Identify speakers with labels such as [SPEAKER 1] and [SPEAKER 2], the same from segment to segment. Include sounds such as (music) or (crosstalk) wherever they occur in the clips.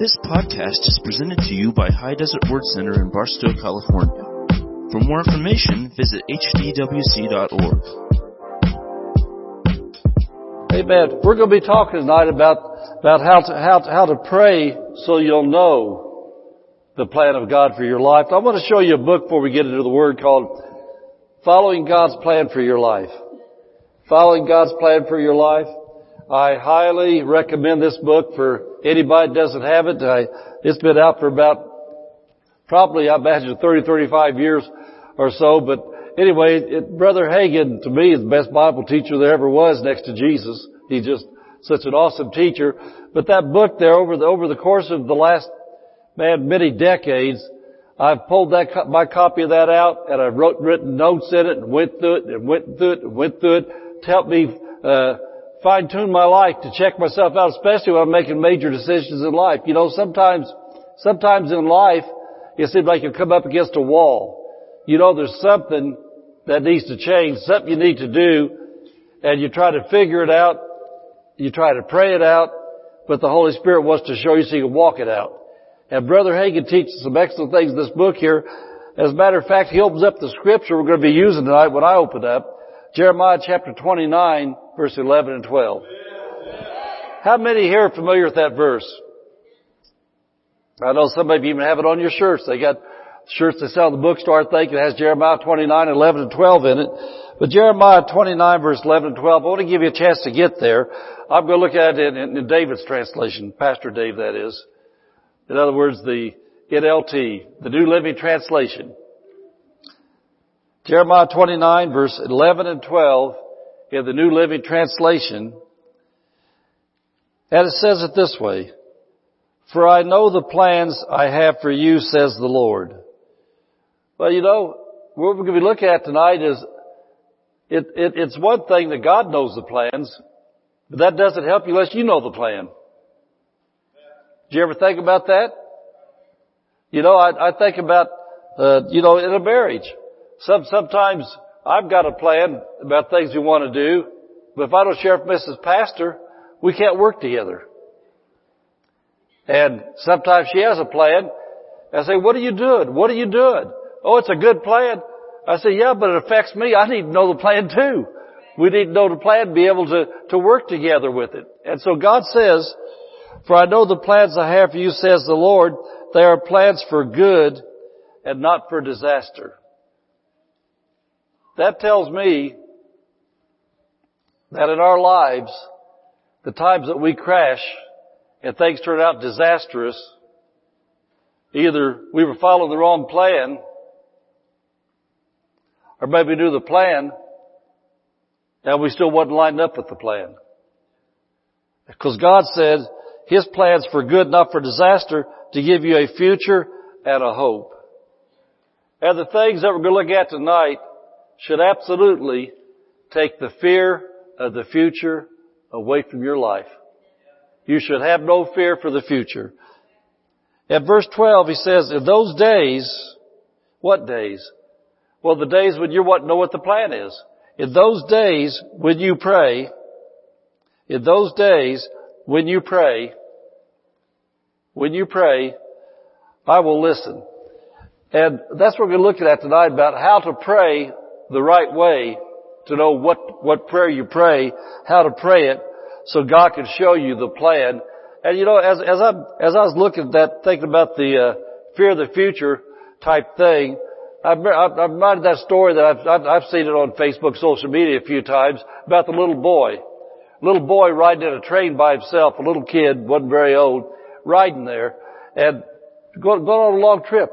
[SPEAKER 1] This podcast is presented to you by High Desert Word Center in Barstow, California. For more information, visit hdwc.org.
[SPEAKER 2] Amen. We're going to be talking tonight about, about how to, how to, how to pray so you'll know the plan of God for your life. I want to show you a book before we get into the Word called Following God's Plan for Your Life. Following God's Plan for Your Life. I highly recommend this book for anybody that doesn't have it. I, it's been out for about probably, I imagine, 30, 35 years or so. But anyway, it, Brother Hagin, to me, is the best Bible teacher there ever was next to Jesus. He's just such an awesome teacher. But that book there, over the, over the course of the last, man, many decades, I've pulled that, my copy of that out and I've wrote, written notes in it and went through it and went through it and went through it to help me, uh, fine tune my life to check myself out, especially when I'm making major decisions in life. You know, sometimes, sometimes in life, it seems like you come up against a wall. You know, there's something that needs to change, something you need to do, and you try to figure it out, you try to pray it out, but the Holy Spirit wants to show you so you can walk it out. And Brother Hagin teaches some excellent things in this book here. As a matter of fact, he opens up the scripture we're going to be using tonight when I open up. Jeremiah chapter 29 verse 11 and 12. How many here are familiar with that verse? I know some of you even have it on your shirts. They got shirts they sell in the bookstore, I think. It has Jeremiah 29, 11 and 12 in it. But Jeremiah 29 verse 11 and 12, I want to give you a chance to get there. I'm going to look at it in, in David's translation, Pastor Dave that is. In other words, the NLT, the New Living Translation. Jeremiah 29 verse 11 and 12 in the New Living Translation. And it says it this way. For I know the plans I have for you, says the Lord. Well, you know, what we're going to be looking at tonight is, it, it, it's one thing that God knows the plans, but that doesn't help you unless you know the plan. Did you ever think about that? You know, I, I think about, uh, you know, in a marriage. Some, sometimes I've got a plan about things we want to do, but if I don't share with Mrs. Pastor, we can't work together. And sometimes she has a plan. I say, what are you doing? What are you doing? Oh, it's a good plan. I say, yeah, but it affects me. I need to know the plan too. We need to know the plan be able to, to work together with it. And so God says, for I know the plans I have for you, says the Lord, they are plans for good and not for disaster. That tells me that in our lives, the times that we crash and things turn out disastrous, either we were following the wrong plan, or maybe knew the plan, and we still wasn't lined up with the plan. Because God said His plans for good, not for disaster, to give you a future and a hope. And the things that we're going to look at tonight should absolutely take the fear of the future away from your life. You should have no fear for the future. At verse 12 he says, in those days, what days? Well, the days when you to know what the plan is. In those days when you pray, in those days when you pray, when you pray, I will listen. And that's what we're going to look at tonight about how to pray the right way to know what, what prayer you pray, how to pray it, so God can show you the plan. And you know, as, as I, as I was looking at that, thinking about the, uh, fear of the future type thing, I've, I've, I've reminded that story that I've, I've, I've seen it on Facebook, social media a few times about the little boy. Little boy riding in a train by himself, a little kid, wasn't very old, riding there, and going, going on a long trip.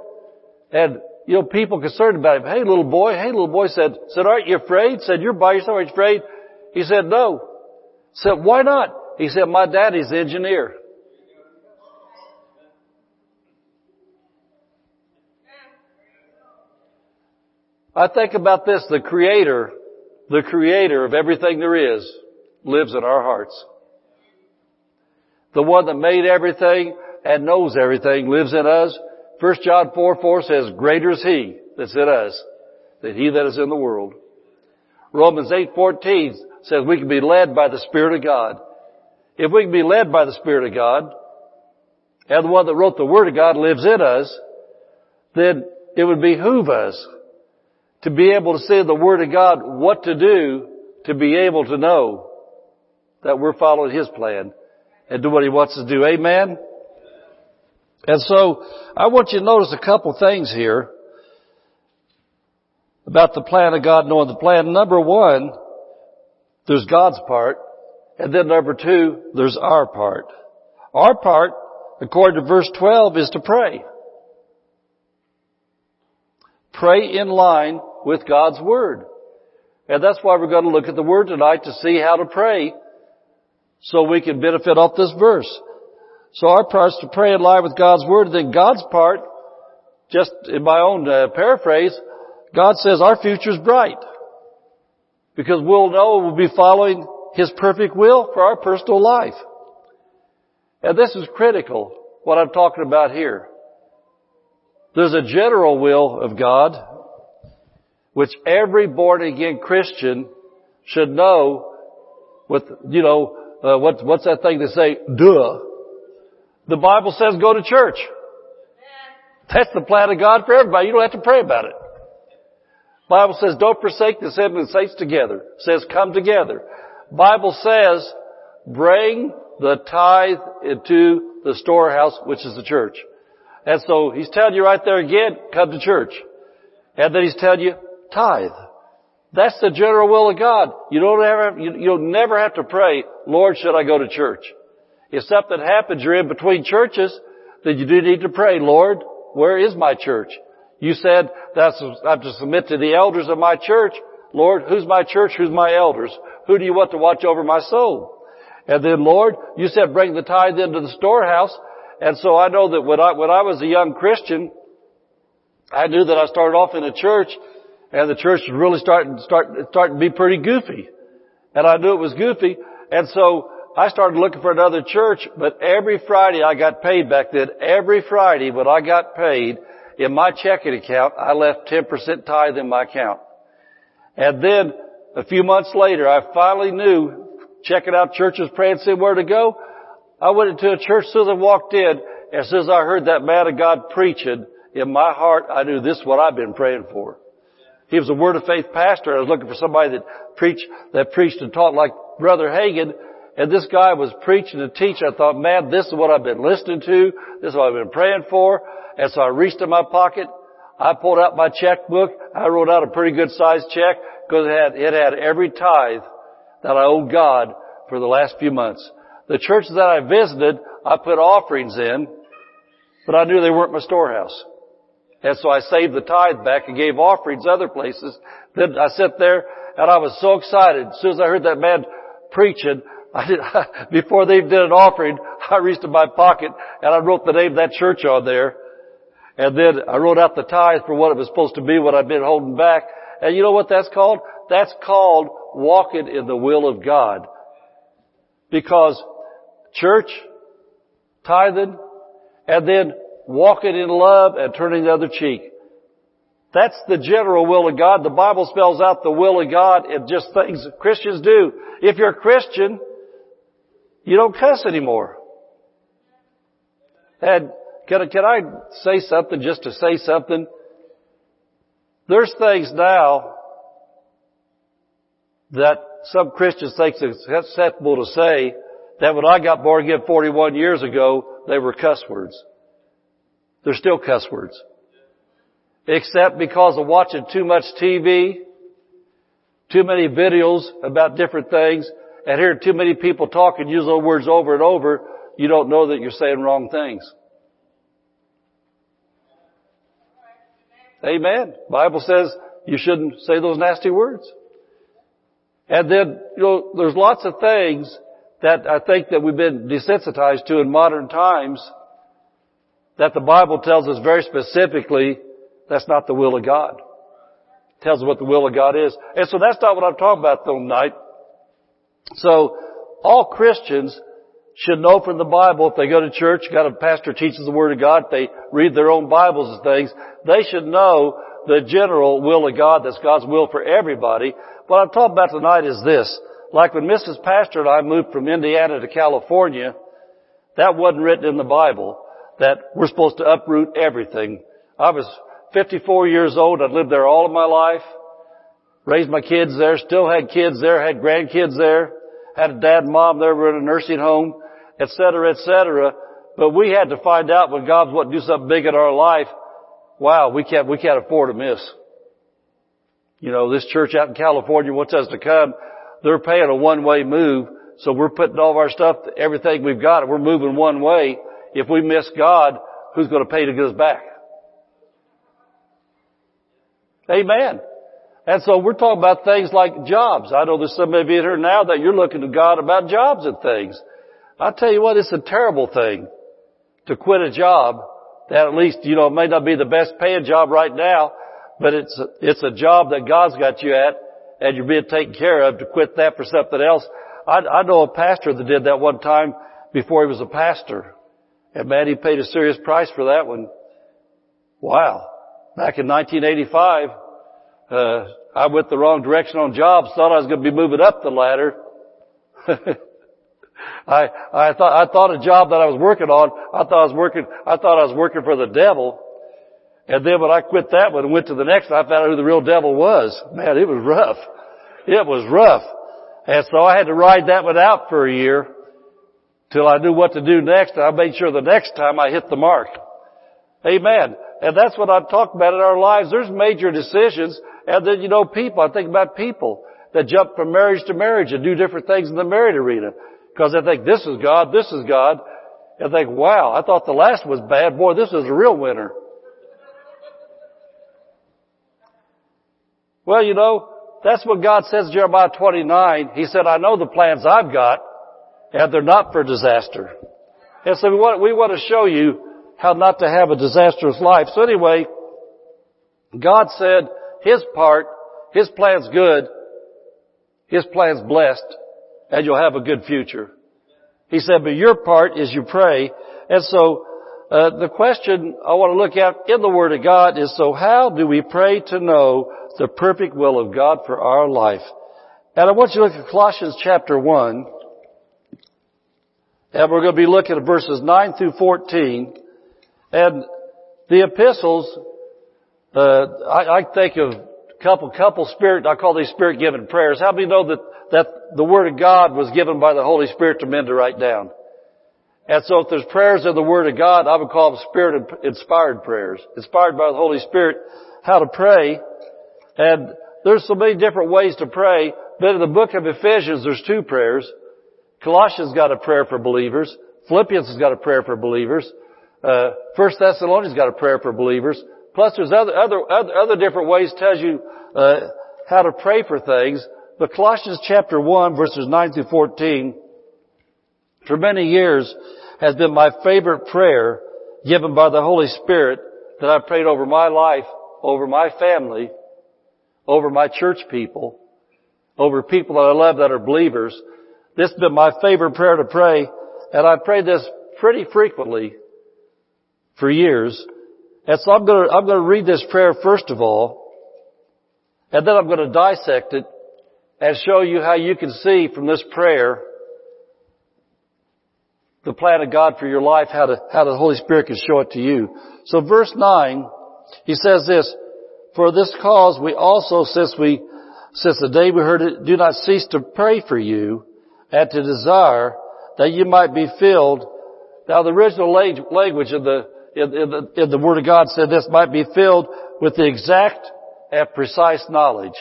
[SPEAKER 2] And you know, people concerned about him. Hey little boy, hey little boy said, said, aren't you afraid? Said, you're by yourself, aren't you afraid? He said, no. Said, why not? He said, my daddy's the engineer. I think about this, the creator, the creator of everything there is lives in our hearts. The one that made everything and knows everything lives in us 1 John 4, 4 says, greater is He that's in us than He that is in the world. Romans 8, 14 says we can be led by the Spirit of God. If we can be led by the Spirit of God, and the one that wrote the Word of God lives in us, then it would behoove us to be able to say the Word of God what to do to be able to know that we're following His plan and do what He wants us to do. Amen? And so, I want you to notice a couple things here about the plan of God, knowing the plan. Number one, there's God's part, and then number two, there's our part. Our part, according to verse 12, is to pray. Pray in line with God's Word. And that's why we're going to look at the Word tonight to see how to pray so we can benefit off this verse. So our part is to pray in line with God's Word, and then God's part, just in my own uh, paraphrase, God says our future is bright. Because we'll know we'll be following His perfect will for our personal life. And this is critical, what I'm talking about here. There's a general will of God, which every born again Christian should know with, you know, uh, what, what's that thing they say? Duh. The Bible says go to church. That's the plan of God for everybody. You don't have to pray about it. Bible says don't forsake the assembly of saints together. It says come together. Bible says bring the tithe into the storehouse, which is the church. And so he's telling you right there again, come to church. And then he's telling you, tithe. That's the general will of God. You don't ever, you, you'll never have to pray, Lord, should I go to church? If something happens, you're in between churches, then you do need to pray, Lord, where is my church? You said that's, I have to submit to the elders of my church. Lord, who's my church? Who's my elders? Who do you want to watch over my soul? And then Lord, you said bring the tithe into the storehouse. And so I know that when I, when I was a young Christian, I knew that I started off in a church and the church was really starting, start, starting to be pretty goofy. And I knew it was goofy. And so I started looking for another church, but every Friday I got paid back then. Every Friday when I got paid in my checking account, I left 10% tithe in my account. And then a few months later, I finally knew, checking out churches, praying, seeing where to go. I went into a church as soon I walked in, as soon as I heard that man of God preaching, in my heart, I knew this is what I've been praying for. He was a Word of Faith pastor. I was looking for somebody that preached, that preached and taught like Brother Hagin. And this guy was preaching and teaching. I thought, man, this is what I've been listening to. This is what I've been praying for. And so I reached in my pocket. I pulled out my checkbook. I wrote out a pretty good sized check because it had, it had every tithe that I owed God for the last few months. The churches that I visited, I put offerings in, but I knew they weren't my storehouse. And so I saved the tithe back and gave offerings other places. Then I sat there and I was so excited. As soon as I heard that man preaching, I did, (laughs) before they did an offering, (laughs) I reached in my pocket and I wrote the name of that church on there. And then I wrote out the tithe for what it was supposed to be, what I'd been holding back. And you know what that's called? That's called walking in the will of God. Because church, tithing, and then walking in love and turning the other cheek. That's the general will of God. The Bible spells out the will of God in just things Christians do. If you're a Christian, you don't cuss anymore. And can, can I say something just to say something? There's things now that some Christians think it's acceptable to say that when I got born again 41 years ago, they were cuss words. They're still cuss words. Except because of watching too much TV, too many videos about different things, and hearing too many people talk and use those words over and over, you don't know that you're saying wrong things. Amen. Bible says you shouldn't say those nasty words. And then, you know, there's lots of things that I think that we've been desensitized to in modern times that the Bible tells us very specifically that's not the will of God. It tells us what the will of God is. And so that's not what I'm talking about tonight. So all Christians should know from the Bible if they go to church, got a pastor teaches the Word of God, they read their own Bibles and things, they should know the general will of God, that's God's will for everybody. What I'm talking about tonight is this. Like when Mrs. Pastor and I moved from Indiana to California, that wasn't written in the Bible. that we're supposed to uproot everything. I was 54 years old. I'd lived there all of my life. Raised my kids there. Still had kids there. Had grandkids there. Had a dad and mom there. Were in a nursing home, etc., etc. But we had to find out when God was to do something big in our life. Wow, we can't we can't afford to miss. You know, this church out in California wants us to come. They're paying a one-way move, so we're putting all of our stuff, everything we've got, we're moving one way. If we miss God, who's going to pay to get us back? Amen. And so we're talking about things like jobs. I know there's some of you here now that you're looking to God about jobs and things. I tell you what, it's a terrible thing to quit a job that at least, you know, it may not be the best paying job right now, but it's a, it's a job that God's got you at and you're being taken care of to quit that for something else. I, I know a pastor that did that one time before he was a pastor. And man, he paid a serious price for that one. Wow. Back in 1985, uh, I went the wrong direction on jobs, thought I was going to be moving up the ladder. (laughs) I, I thought, I thought a job that I was working on, I thought I was working, I thought I was working for the devil. And then when I quit that one and went to the next, I found out who the real devil was. Man, it was rough. It was rough. And so I had to ride that one out for a year till I knew what to do next. And I made sure the next time I hit the mark. Amen. And that's what I'm talking about in our lives. There's major decisions. And then, you know, people, I think about people that jump from marriage to marriage and do different things in the married arena. Because they think this is God, this is God. And think, wow, I thought the last was bad. Boy, this is a real winner. Well, you know, that's what God says in Jeremiah 29. He said, I know the plans I've got, and they're not for disaster. And so we want, we want to show you how not to have a disastrous life. So anyway, God said His part, His plan's good, His plan's blessed, and you'll have a good future. He said, but your part is you pray. And so, uh, the question I want to look at in the Word of God is, so how do we pray to know the perfect will of God for our life. And I want you to look at Colossians chapter 1. And we're going to be looking at verses 9 through 14. And the epistles, uh, I, I think of couple, couple spirit, I call these spirit given prayers. How many know that, that the Word of God was given by the Holy Spirit to men to write down? And so if there's prayers in the Word of God, I would call them spirit inspired prayers. Inspired by the Holy Spirit, how to pray. And there's so many different ways to pray, but in the book of Ephesians there's two prayers. Colossians got a prayer for believers. Philippians has got a prayer for believers. Uh, First Thessalonians got a prayer for believers. Plus there's other, other, other, other different ways tells you, uh, how to pray for things. But Colossians chapter 1 verses 9 through 14, for many years has been my favorite prayer given by the Holy Spirit that I've prayed over my life, over my family, over my church people, over people that I love that are believers. This has been my favorite prayer to pray, and I prayed this pretty frequently for years. And so I'm gonna, I'm gonna read this prayer first of all, and then I'm gonna dissect it and show you how you can see from this prayer the plan of God for your life, how to, how the Holy Spirit can show it to you. So verse 9, he says this, for this cause we also, since we, since the day we heard it, do not cease to pray for you and to desire that you might be filled. Now the original language of the, in, the, the Word of God said this might be filled with the exact and precise knowledge.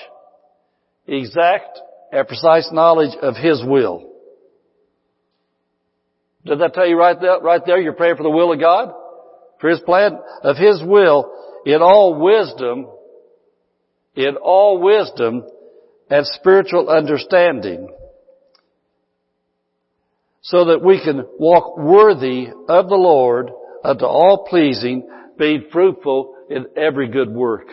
[SPEAKER 2] Exact and precise knowledge of His will. Did that tell you right there, right there you're praying for the will of God? For His plan of His will in all wisdom in all wisdom and spiritual understanding so that we can walk worthy of the Lord unto all pleasing, being fruitful in every good work.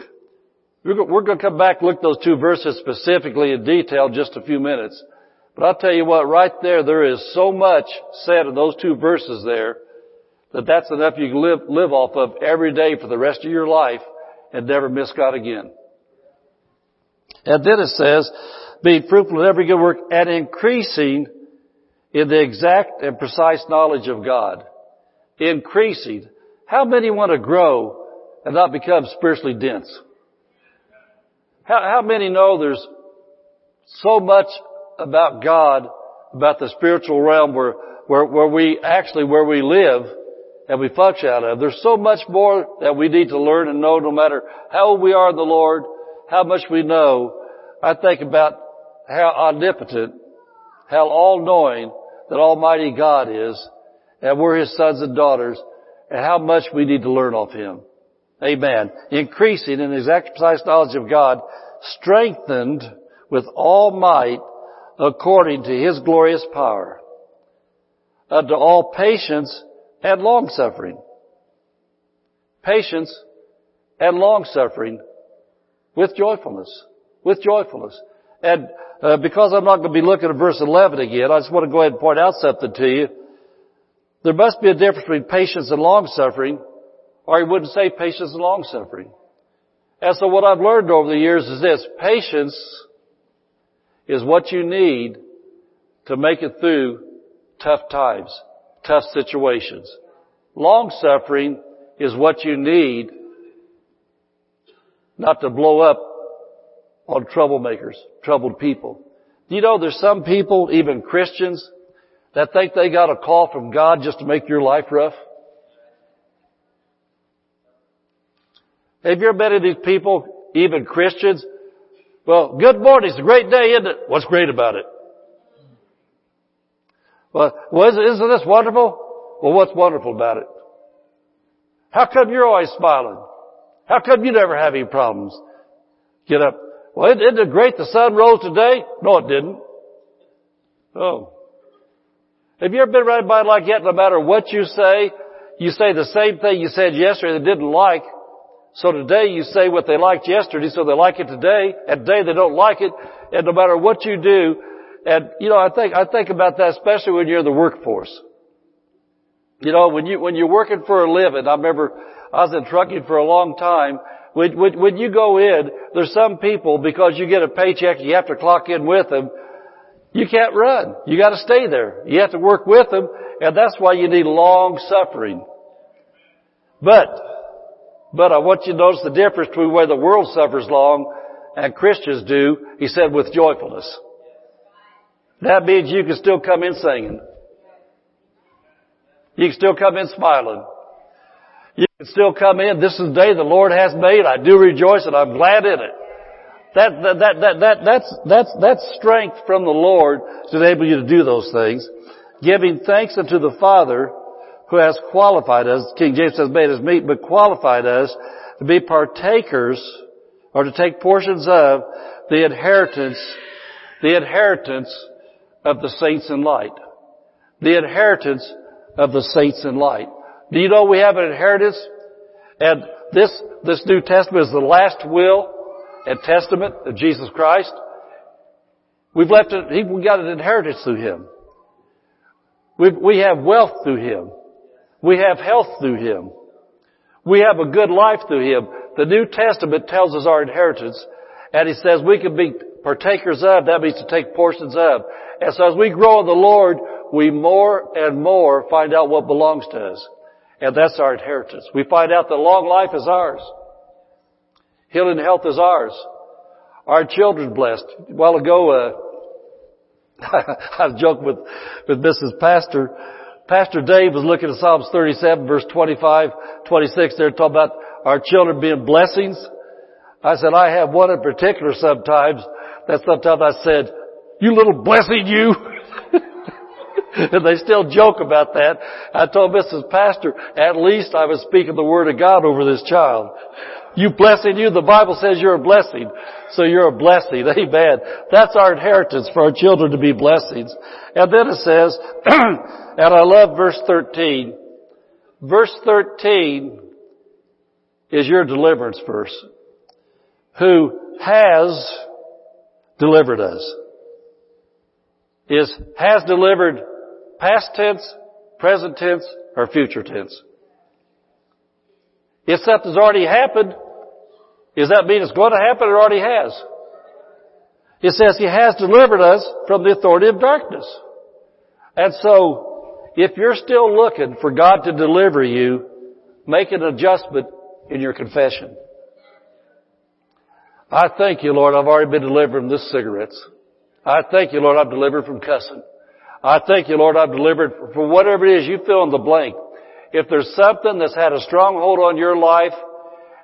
[SPEAKER 2] We're going to come back and look at those two verses specifically in detail in just a few minutes. But I'll tell you what, right there, there is so much said in those two verses there that that's enough you can live, live off of every day for the rest of your life and never miss God again. And then it says, being fruitful in every good work and increasing in the exact and precise knowledge of God. Increasing. How many want to grow and not become spiritually dense? How, how many know there's so much about God, about the spiritual realm where, where, where we actually, where we live and we function out of. There's so much more that we need to learn and know no matter how old we are in the Lord, how much we know. I think about how omnipotent, how all-knowing that Almighty God is, and we're His sons and daughters, and how much we need to learn of Him. Amen. Increasing in His exercise knowledge of God, strengthened with all might according to His glorious power, unto all patience and long suffering. Patience and long suffering with joyfulness. With joyfulness. And uh, because I'm not going to be looking at verse 11 again, I just want to go ahead and point out something to you. There must be a difference between patience and long suffering, or he wouldn't say patience and long suffering. And so what I've learned over the years is this, patience is what you need to make it through tough times, tough situations. Long suffering is what you need not to blow up on troublemakers, troubled people. You know there's some people, even Christians, that think they got a call from God just to make your life rough? Have you ever met any people, even Christians? Well, good morning. It's a great day, isn't it? What's great about it? Well, well isn't this wonderful? Well, what's wonderful about it? How come you're always smiling? How come you never have any problems? Get up. Well, isn't it great the sun rose today? No, it didn't. Oh. Have you ever been around anybody like that? No matter what you say, you say the same thing you said yesterday they didn't like. So today you say what they liked yesterday, so they like it today, and today they don't like it, and no matter what you do, and you know, I think, I think about that especially when you're in the workforce. You know, when you, when you're working for a living, I remember I was in trucking for a long time, when, when, when you go in, there's some people, because you get a paycheck, you have to clock in with them, you can't run. You gotta stay there. You have to work with them, and that's why you need long suffering. But, but I want you to notice the difference between where the world suffers long and Christians do, he said, with joyfulness. That means you can still come in singing. You can still come in smiling. You can still come in. This is the day the Lord has made. I do rejoice and I'm glad in it. That, that, that, that, that, that's, that's, that's strength from the Lord to enable you to do those things. Giving thanks unto the Father who has qualified us, King James says made us meet, but qualified us to be partakers or to take portions of the inheritance, the inheritance of the saints in light. The inheritance of the saints in light. Do you know we have an inheritance? And this, this New Testament is the last will and testament of Jesus Christ. We've left it, we got an inheritance through Him. we we have wealth through Him. We have health through Him. We have a good life through Him. The New Testament tells us our inheritance, and He says we can be partakers of, that means to take portions of. And so as we grow in the Lord, we more and more find out what belongs to us. And that's our inheritance. We find out that long life is ours. Healing and health is ours. Our children blessed. A while ago, uh, (laughs) I joking with, with Mrs. Pastor. Pastor Dave was looking at Psalms 37 verse 25, 26 there talking about our children being blessings. I said, I have one in particular sometimes that sometimes I said, you little blessing you. (laughs) and they still joke about that. I told Mrs. Pastor, at least I was speaking the word of God over this child. You blessing you, the Bible says you're a blessing. So you're a blessing. (laughs) Amen. That's our inheritance for our children to be blessings. And then it says, (clears throat) and I love verse 13. Verse 13 is your deliverance verse. Who has delivered us. Is has delivered past tense, present tense, or future tense. If something's already happened, does that mean it's going to happen It already has? It says He has delivered us from the authority of darkness. And so, if you're still looking for God to deliver you, make an adjustment in your confession. I thank you, Lord, I've already been delivered from this cigarettes. I thank you, Lord, I've delivered from cussing. I thank you, Lord, I've delivered from whatever it is you fill in the blank. If there's something that's had a stronghold on your life,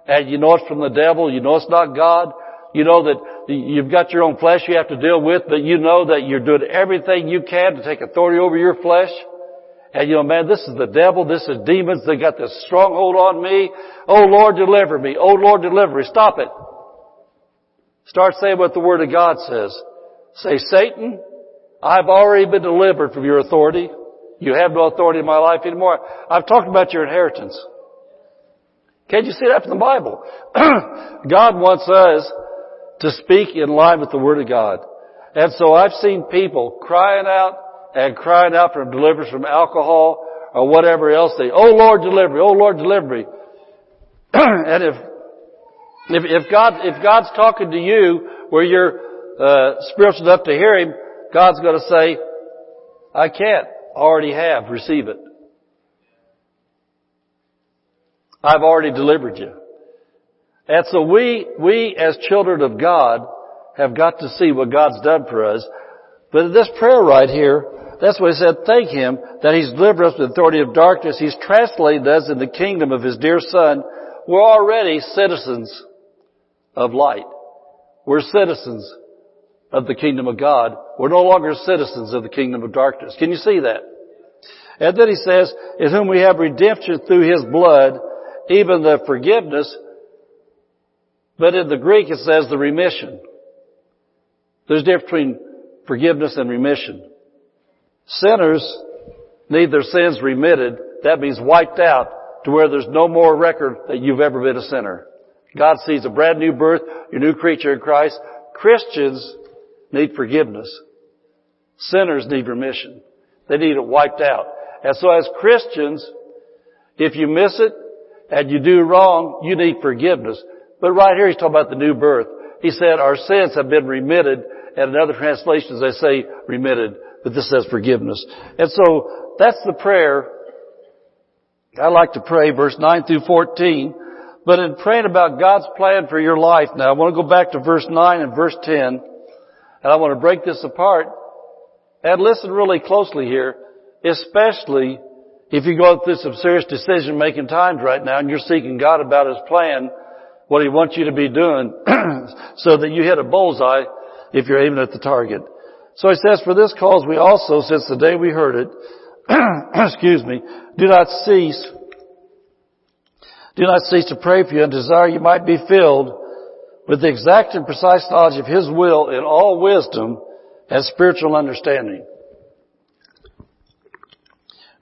[SPEAKER 2] and you know it's from the devil, you know it's not God, you know that you've got your own flesh you have to deal with, but you know that you're doing everything you can to take authority over your flesh, and you know, man, this is the devil, this is demons, they got this stronghold on me. Oh Lord, deliver me. Oh Lord, deliver me. Stop it. Start saying what the Word of God says. Say, Satan, I've already been delivered from your authority. You have no authority in my life anymore. I've talked about your inheritance. Can't you see that from the Bible? (clears throat) God wants us to speak in line with the Word of God. And so I've seen people crying out and crying out for deliverance from alcohol or whatever else they, oh Lord deliver me, oh Lord deliver me. (clears throat) and if, if, if God, if God's talking to you where you're, uh, spiritual enough to hear Him, God's gonna say, I can't, already have, receive it. I've already delivered you. And so we, we as children of God have got to see what God's done for us. But in this prayer right here, that's what he said, thank him that he's delivered us from the authority of darkness. He's translated us in the kingdom of his dear son. We're already citizens of light. We're citizens of the kingdom of God. We're no longer citizens of the kingdom of darkness. Can you see that? And then he says, in whom we have redemption through his blood, even the forgiveness, but in the Greek it says the remission. There's a difference between forgiveness and remission. Sinners need their sins remitted. That means wiped out to where there's no more record that you've ever been a sinner. God sees a brand new birth, your new creature in Christ. Christians need forgiveness. Sinners need remission. They need it wiped out. And so as Christians, if you miss it and you do wrong, you need forgiveness. But right here he's talking about the new birth. He said our sins have been remitted, and in other translations they say remitted, but this says forgiveness. And so that's the prayer. I like to pray verse 9 through 14. But in praying about God's plan for your life now, I want to go back to verse 9 and verse 10, and I want to break this apart and listen really closely here, especially if you go through some serious decision making times right now and you're seeking God about His plan, what He wants you to be doing (clears throat) so that you hit a bullseye if you're aiming at the target. So He says, for this cause we also, since the day we heard it, (clears throat) excuse me, do not cease, do not cease to pray for you and desire you might be filled with the exact and precise knowledge of His will in all wisdom and spiritual understanding.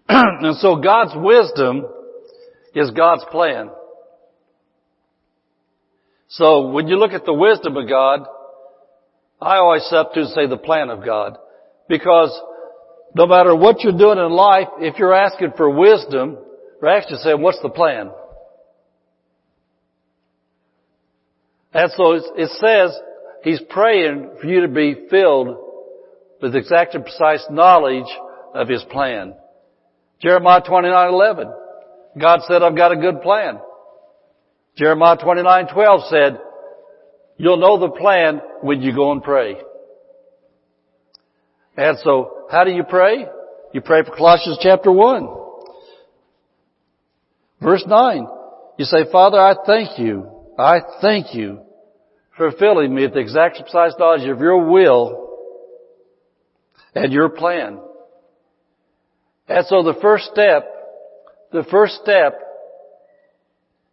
[SPEAKER 2] (clears throat) and so God's wisdom is God's plan. So when you look at the wisdom of God, I always substitute say the plan of God. Because no matter what you're doing in life, if you're asking for wisdom, you're actually saying, what's the plan? And so it says, He's praying for you to be filled with exact and precise knowledge of His plan. Jeremiah 29:11. God said, I've got a good plan. Jeremiah 29:12 said, you'll know the plan when you go and pray. And so, how do you pray? You pray for Colossians chapter 1. Verse 9. You say, Father, I thank you. I thank you for filling me with the exact precise knowledge of your will and your plan. And so the first step, the first step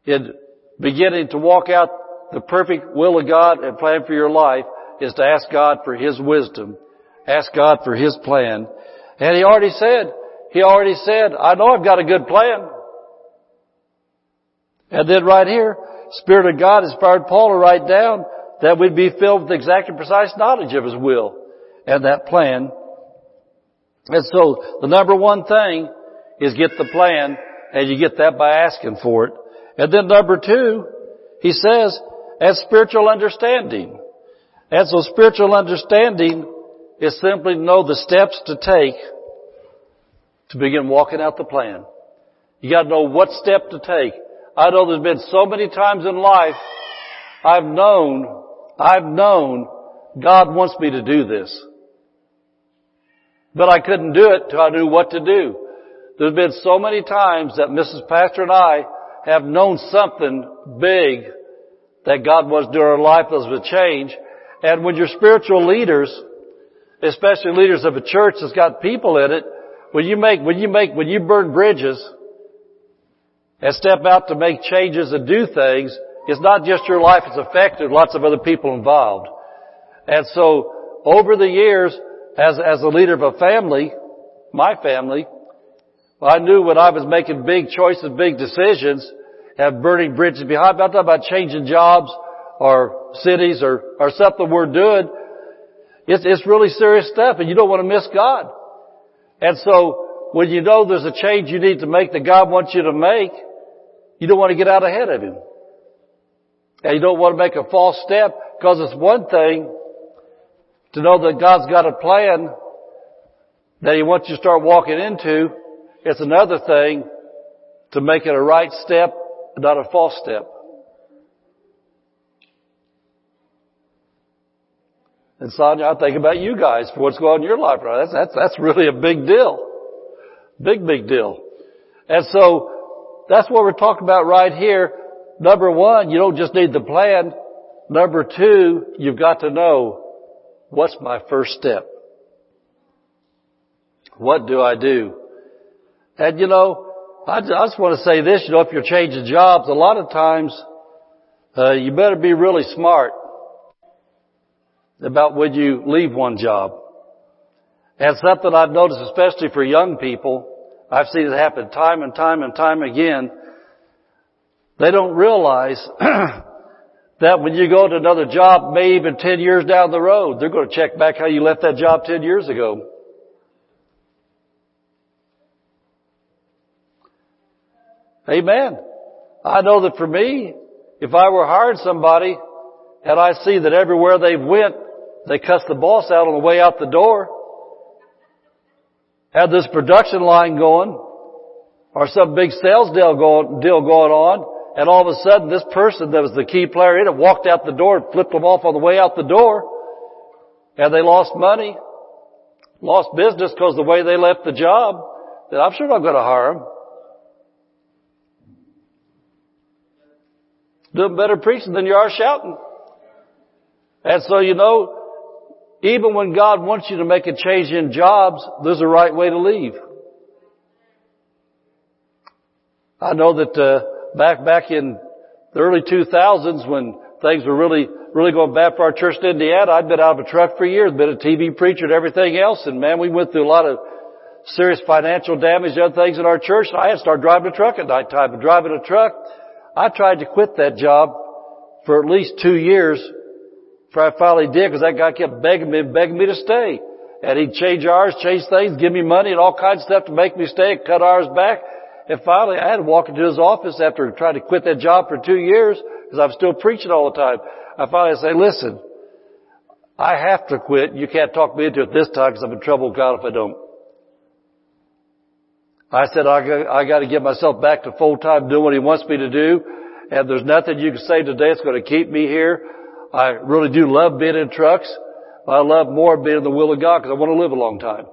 [SPEAKER 2] in beginning to walk out the perfect will of God and plan for your life is to ask God for His wisdom. Ask God for His plan. And He already said, He already said, I know I've got a good plan. And then right here, Spirit of God inspired Paul to write down that we'd be filled with exact and precise knowledge of His will and that plan and so the number one thing is get the plan and you get that by asking for it. And then number two, he says, as spiritual understanding. And so spiritual understanding is simply to know the steps to take to begin walking out the plan. You gotta know what step to take. I know there's been so many times in life I've known, I've known God wants me to do this. But I couldn't do it till I knew what to do. There's been so many times that Mrs. Pastor and I have known something big that God was doing in our life that was a change. And when you're spiritual leaders, especially leaders of a church that's got people in it, when you make, when you make, when you burn bridges and step out to make changes and do things, it's not just your life it's affected, lots of other people involved. And so, over the years, as, as a leader of a family, my family, I knew when I was making big choices, big decisions, and burning bridges behind, I'm talking about changing jobs or cities or, or something we're doing. It's, it's really serious stuff and you don't want to miss God. And so when you know there's a change you need to make that God wants you to make, you don't want to get out ahead of Him. And you don't want to make a false step because it's one thing to know that God's got a plan that He wants you to start walking into. It's another thing to make it a right step, not a false step. And Sonia, I think about you guys for what's going on in your life right That's, that's, that's really a big deal. Big, big deal. And so, that's what we're talking about right here. Number one, you don't just need the plan. Number two, you've got to know what's my first step? What do I do? And you know, I just want to say this, you know, if you're changing jobs, a lot of times, uh, you better be really smart about when you leave one job. And something I've noticed, especially for young people, I've seen it happen time and time and time again. They don't realize (clears throat) that when you go to another job, maybe even 10 years down the road, they're going to check back how you left that job 10 years ago. Amen. I know that for me, if I were hired somebody and I see that everywhere they went, they cuss the boss out on the way out the door, had this production line going, or some big sales deal going on, and all of a sudden this person that was the key player in it walked out the door and flipped them off on the way out the door, and they lost money, lost business because the way they left the job, that I'm sure not going to hire them. Doing better preaching than you are shouting. And so you know, even when God wants you to make a change in jobs, there's a right way to leave. I know that uh, back back in the early 2000s when things were really really going bad for our church in Indiana, I'd been out of a truck for years, been a TV preacher and everything else, and man, we went through a lot of serious financial damage and other things in our church. I had to start driving a truck at night time. Driving a truck, I tried to quit that job for at least two years before I finally did because that guy kept begging me, begging me to stay. And he'd change hours, change things, give me money and all kinds of stuff to make me stay, cut hours back. And finally I had to walk into his office after trying to quit that job for two years because I was still preaching all the time. I finally say, listen, I have to quit. You can't talk me into it this time because I'm in trouble with God if I don't. I said, I got, I got to get myself back to full time doing what he wants me to do. And there's nothing you can say today that's going to keep me here. I really do love being in trucks. But I love more being in the will of God because I want to live a long time.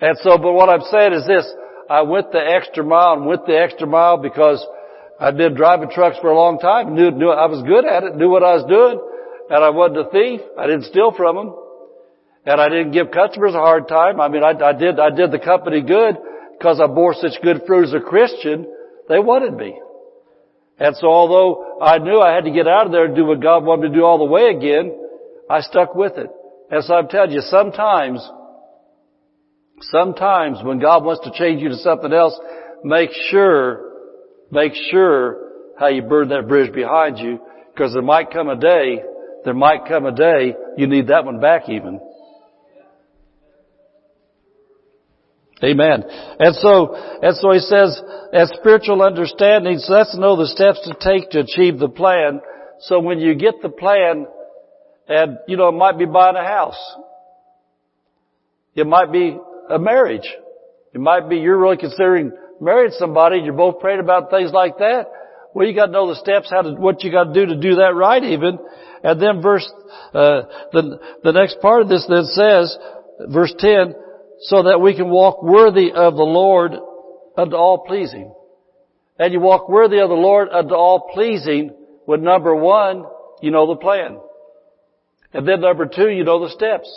[SPEAKER 2] And so, but what I'm saying is this, I went the extra mile and went the extra mile because I'd been driving trucks for a long time, knew, knew I was good at it, knew what I was doing, and I wasn't a thief. I didn't steal from them. And I didn't give customers a hard time. I mean, I, I did, I did the company good because I bore such good fruit as a Christian. They wanted me. And so although I knew I had to get out of there and do what God wanted me to do all the way again, I stuck with it. And so I'm telling you, sometimes, sometimes when God wants to change you to something else, make sure, make sure how you burn that bridge behind you, because there might come a day, there might come a day you need that one back even. Amen. And so, and so he says, as spiritual understanding, so that's to know the steps to take to achieve the plan. So when you get the plan, and, you know, it might be buying a house. It might be a marriage. It might be you're really considering marrying somebody and you're both praying about things like that. Well, you got to know the steps, how to, what you got to do to do that right even. And then verse, uh, the, the next part of this then says, verse 10, so that we can walk worthy of the Lord unto all pleasing. And you walk worthy of the Lord unto all pleasing with number one, you know the plan. And then number two, you know the steps.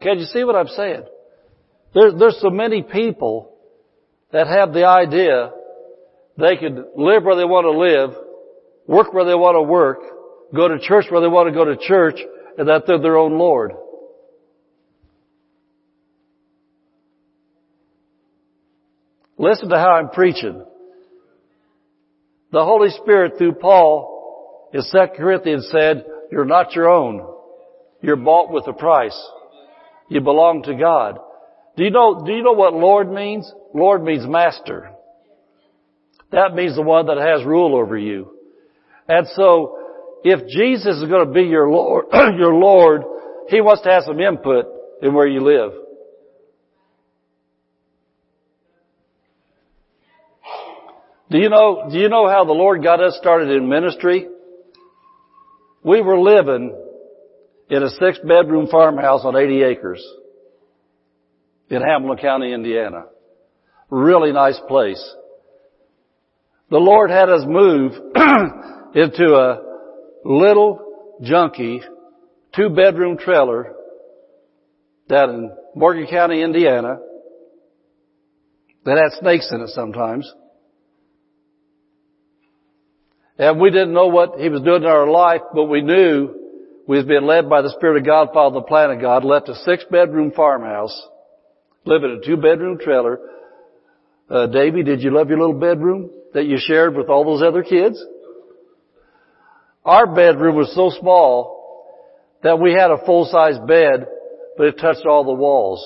[SPEAKER 2] Can you see what I'm saying? There, there's so many people that have the idea they could live where they want to live, work where they want to work, go to church where they want to go to church, and that they're their own Lord. Listen to how I'm preaching. The Holy Spirit through Paul in 2 Corinthians said, you're not your own. You're bought with a price. You belong to God. Do you know, do you know what Lord means? Lord means master. That means the one that has rule over you. And so, if Jesus is going to be your Lord, (clears throat) your Lord, He wants to have some input in where you live. Do you know, do you know how the Lord got us started in ministry? We were living in a six bedroom farmhouse on 80 acres in Hamilton County, Indiana. Really nice place. The Lord had us move (clears throat) into a little junky two bedroom trailer down in Morgan County, Indiana that had snakes in it sometimes. And we didn't know what He was doing in our life, but we knew we was being led by the Spirit of God, following the plan of God, left a six bedroom farmhouse, living in a two bedroom trailer. Uh, Davy, did you love your little bedroom that you shared with all those other kids? Our bedroom was so small that we had a full-size bed, but it touched all the walls.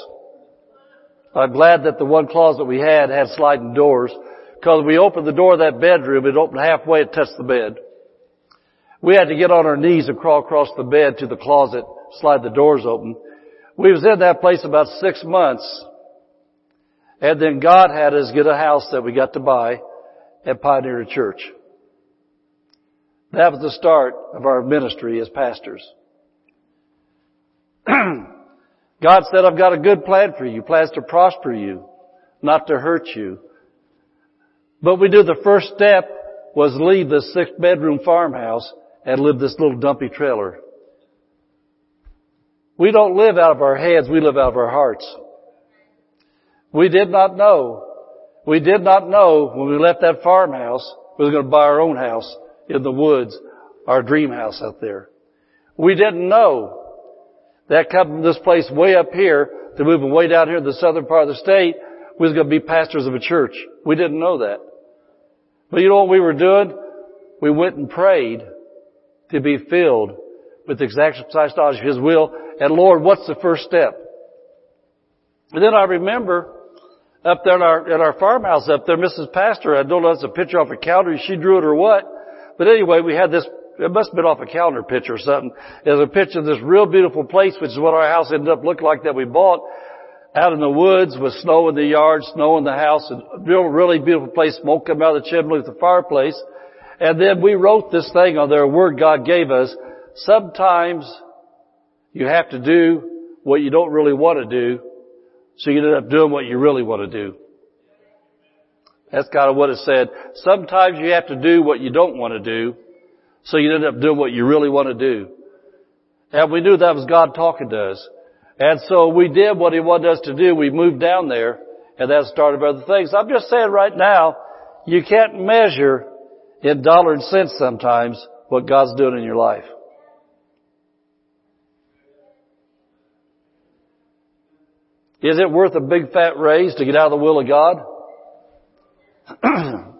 [SPEAKER 2] I'm glad that the one closet we had had sliding doors because we opened the door of that bedroom, it opened halfway, it touched the bed. We had to get on our knees and crawl across the bed to the closet, slide the doors open. We was in that place about six months. And then God had us get a house that we got to buy at Pioneer Church. That was the start of our ministry as pastors. (clears throat) God said, I've got a good plan for you, plans to prosper you, not to hurt you, but we do the first step was leave this six bedroom farmhouse and live this little dumpy trailer. We don't live out of our heads, we live out of our hearts. We did not know. We did not know when we left that farmhouse we were going to buy our own house in the woods, our dream house out there. We didn't know that coming from this place way up here to moving way down here in the southern part of the state, we was going to be pastors of a church. We didn't know that. But you know what we were doing? We went and prayed to be filled with the exact precise knowledge of His will. And Lord, what's the first step? And then I remember up there in our, in our farmhouse up there, Mrs. Pastor, I don't know if it's a picture off a calendar, she drew it or what. But anyway, we had this, it must have been off a calendar picture or something. There's a picture of this real beautiful place, which is what our house ended up looking like that we bought out in the woods with snow in the yard, snow in the house, and real, really beautiful place, smoke coming out of the chimney with the fireplace. And then we wrote this thing on there, a word God gave us. Sometimes you have to do what you don't really want to do, so you end up doing what you really want to do. That's kind of what it said. Sometimes you have to do what you don't want to do, so you end up doing what you really want to do. And we knew that was God talking to us. And so we did what He wanted us to do. We moved down there, and that started other things. I'm just saying right now, you can't measure in dollar and cents sometimes what God's doing in your life. Is it worth a big fat raise to get out of the will of God? (clears throat)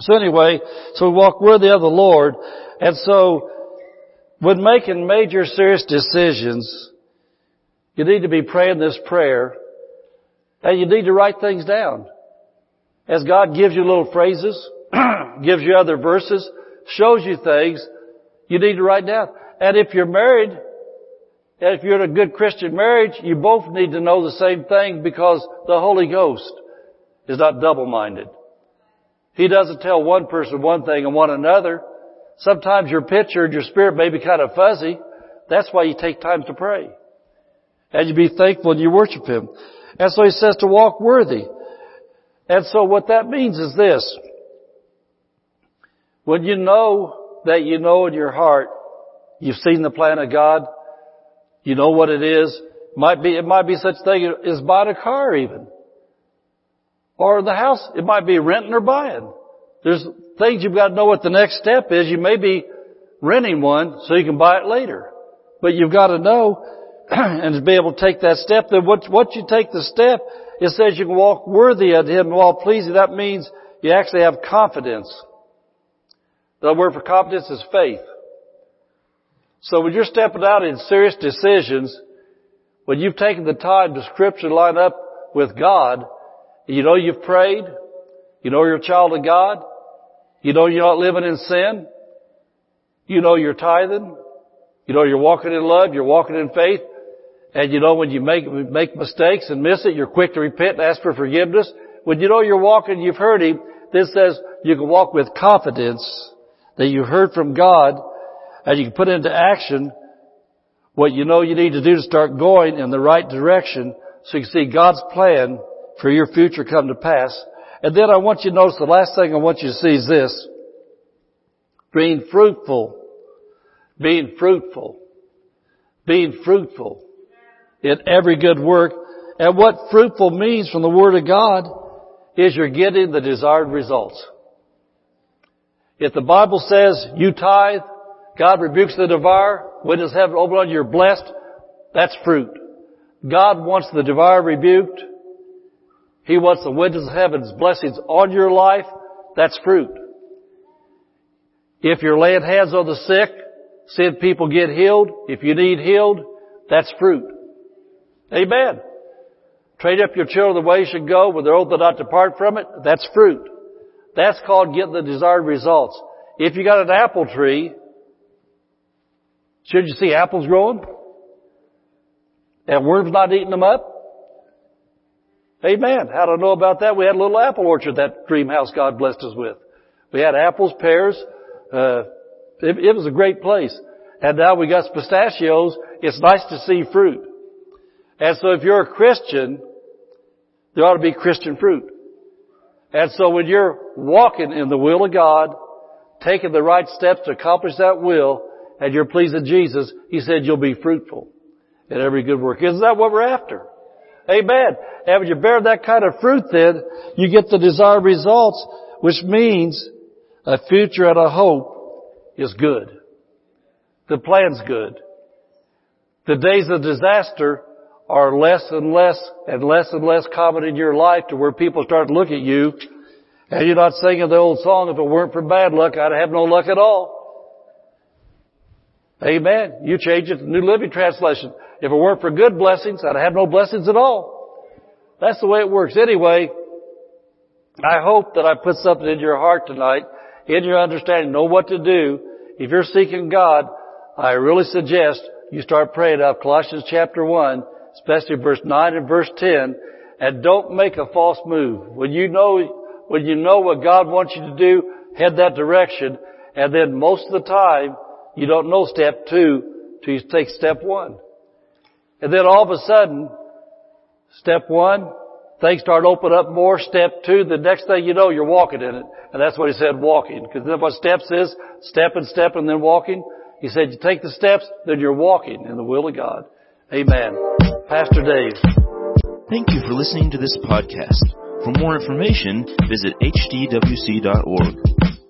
[SPEAKER 2] so anyway, so we walk worthy of the Lord, and so when making major serious decisions, you need to be praying this prayer and you need to write things down. As God gives you little phrases, (clears throat) gives you other verses, shows you things, you need to write down. And if you're married, if you're in a good Christian marriage, you both need to know the same thing because the Holy Ghost is not double-minded. He doesn't tell one person one thing and one another. Sometimes your picture and your spirit may be kind of fuzzy. That's why you take time to pray. And you be thankful and you worship Him. And so He says to walk worthy. And so what that means is this. When you know that you know in your heart, you've seen the plan of God, you know what it is, might be, it might be such thing as buying a car even. Or the house, it might be renting or buying. There's things you've got to know what the next step is. You may be renting one so you can buy it later. But you've got to know (clears throat) and to be able to take that step. Then once, once you take the step, it says you can walk worthy of Him while pleasing. That means you actually have confidence. The word for confidence is faith. So when you're stepping out in serious decisions, when you've taken the time to scripture line up with God, you know you've prayed, you know you're a child of God, you know you're not living in sin, you know you're tithing, you know you're walking in love, you're walking in faith, and you know when you make, make mistakes and miss it, you're quick to repent and ask for forgiveness. When you know you're walking, you've heard Him, this says you can walk with confidence that you heard from God and you can put into action what you know you need to do to start going in the right direction so you can see God's plan for your future come to pass. And then I want you to notice the last thing I want you to see is this. Being fruitful. Being fruitful. Being fruitful in every good work. And what fruitful means from the Word of God is you're getting the desired results. If the Bible says you tithe, God rebukes the devourer, windows heaven open on you, you're blessed, that's fruit. God wants the devourer rebuked. He wants the windows of heaven's blessings on your life. That's fruit. If you're laying hands on the sick, seeing people get healed, if you need healed, that's fruit. Amen. Train up your children the way you should go with their oath to not depart from it. That's fruit. That's called getting the desired results. If you got an apple tree, should you see apples growing? And worms not eating them up? Amen. How do I know about that? We had a little apple orchard that dream house God blessed us with. We had apples, pears. Uh, it, it was a great place. And now we got pistachios. It's nice to see fruit. And so if you're a Christian, there ought to be Christian fruit. And so when you're walking in the will of God, taking the right steps to accomplish that will, and you're pleasing Jesus, He said you'll be fruitful in every good work. Isn't that what we're after? Amen. And when you bear that kind of fruit then, you get the desired results, which means a future and a hope is good. The plan's good. The days of disaster are less and less and less and less common in your life to where people start to look at you and you're not singing the old song, if it weren't for bad luck, I'd have no luck at all. Amen. You change it to New Living Translation. If it weren't for good blessings, I'd have no blessings at all. That's the way it works. Anyway, I hope that I put something in your heart tonight, in your understanding, know what to do. If you're seeking God, I really suggest you start praying out Colossians chapter 1 especially verse 9 and verse 10, and don't make a false move. When you know, when you know what God wants you to do, head that direction, and then most of the time, you don't know step two till you take step one. And then all of a sudden, step one, things start opening up more. Step two, the next thing you know, you're walking in it. And that's what he said, walking. Because then what steps is, step and step and then walking. He said, you take the steps, then you're walking in the will of God. Amen. Pastor Dave.
[SPEAKER 1] Thank you for listening to this podcast. For more information, visit hdwc.org.